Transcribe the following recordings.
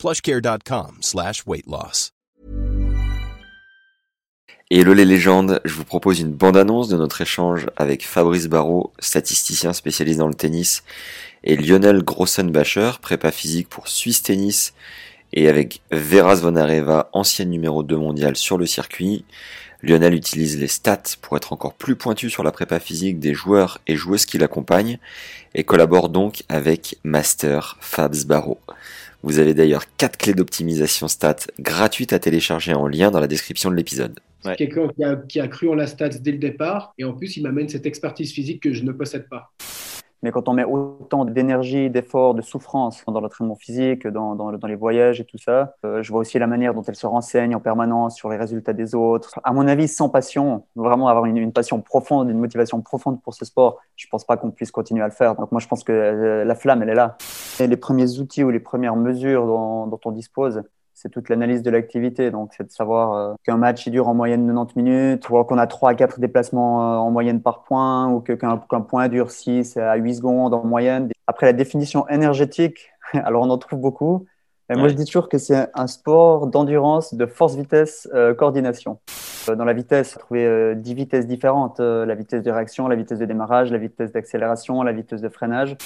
plushcare.com loss. Hello les légendes, je vous propose une bande-annonce de notre échange avec Fabrice Barrault, statisticien spécialiste dans le tennis, et Lionel Grossenbacher, prépa physique pour Suisse Tennis, et avec Vera Zvonareva, ancienne numéro 2 mondiale sur le circuit. Lionel utilise les stats pour être encore plus pointu sur la prépa physique des joueurs et joueuses qui l'accompagnent, et collabore donc avec Master Fabs Barrault. Vous avez d'ailleurs 4 clés d'optimisation stats gratuites à télécharger en lien dans la description de l'épisode. C'est quelqu'un qui a, qui a cru en la stats dès le départ et en plus il m'amène cette expertise physique que je ne possède pas. Mais quand on met autant d'énergie, d'efforts, de souffrance dans l'entraînement physique, dans, dans, les voyages et tout ça, euh, je vois aussi la manière dont elle se renseigne en permanence sur les résultats des autres. À mon avis, sans passion, vraiment avoir une, une passion profonde, une motivation profonde pour ce sport, je pense pas qu'on puisse continuer à le faire. Donc moi, je pense que euh, la flamme, elle est là. Et les premiers outils ou les premières mesures dont, dont on dispose, c'est toute l'analyse de l'activité. Donc, c'est de savoir euh, qu'un match il dure en moyenne 90 minutes, ou qu'on a 3 à 4 déplacements euh, en moyenne par point, ou qu'un point dure 6 à 8 secondes en moyenne. Après, la définition énergétique, alors on en trouve beaucoup. Mais moi, je dis toujours que c'est un sport d'endurance, de force, vitesse, euh, coordination. Dans la vitesse, on trouver 10 vitesses différentes la vitesse de réaction, la vitesse de démarrage, la vitesse d'accélération, la vitesse de freinage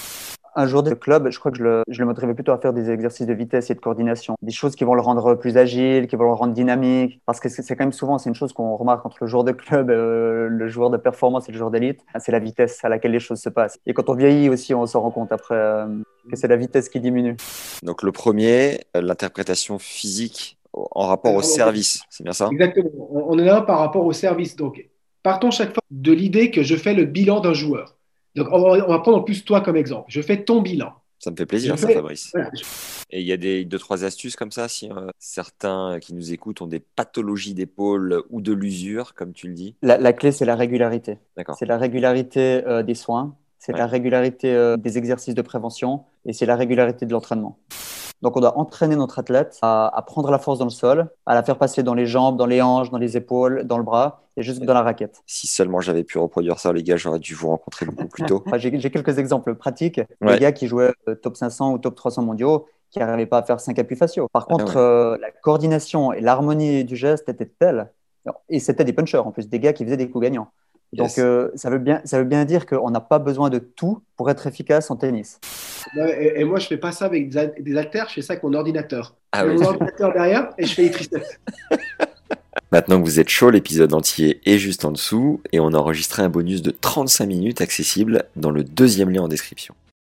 un jour de club, je crois que je le, je le plutôt à faire des exercices de vitesse et de coordination, des choses qui vont le rendre plus agile, qui vont le rendre dynamique, parce que c'est quand même souvent c'est une chose qu'on remarque entre le joueur de club, euh, le joueur de performance et le joueur d'élite, c'est la vitesse à laquelle les choses se passent. Et quand on vieillit aussi, on se rend compte après euh, que c'est la vitesse qui diminue. Donc le premier, euh, l'interprétation physique en rapport au service, c'est bien ça? Exactement. On est là par rapport au service. Donc partons chaque fois de l'idée que je fais le bilan d'un joueur. Donc, on va, prendre en plus toi comme exemple. Je fais ton bilan. Ça me fait plaisir, ça, Fabrice. Et il y a des deux, trois astuces comme ça, si euh, certains qui nous écoutent ont des pathologies d'épaule ou de l'usure, comme tu le dis La, clé, c'est la régularité. D'accord. C'est la régularité euh, des soins, c'est la régularité euh, des exercices de prévention et c'est la régularité de l'entraînement. Donc, on doit entraîner notre athlète à, prendre la force dans le sol, à la faire passer dans les jambes, dans les hanches, dans les épaules, dans le bras et juste dans la raquette. Si seulement j'avais pu reproduire ça, les gars, j'aurais dû vous rencontrer beaucoup plus tôt. J'ai quelques exemples pratiques. Les gars qui jouaient euh, top 500 ou top 300 mondiaux, qui n'arrivaient pas à faire 5 appuis faciaux. Par ah contre, euh, la coordination et l'harmonie du geste étaient telles. Et c'était des punchers en plus, des gars qui faisaient des coups gagnants. Donc, euh, ça, veut bien, ça veut bien dire qu'on n'a pas besoin de tout pour être efficace en tennis. Et, moi, je fais pas ça avec des haltères, je fais ça avec mon ordinateur. Ah mon ordinateur derrière et je fais les tristesses. Maintenant que vous êtes chaud, l'épisode entier est juste en dessous et on a enregistré un bonus de 35 minutes accessible dans le deuxième lien en description.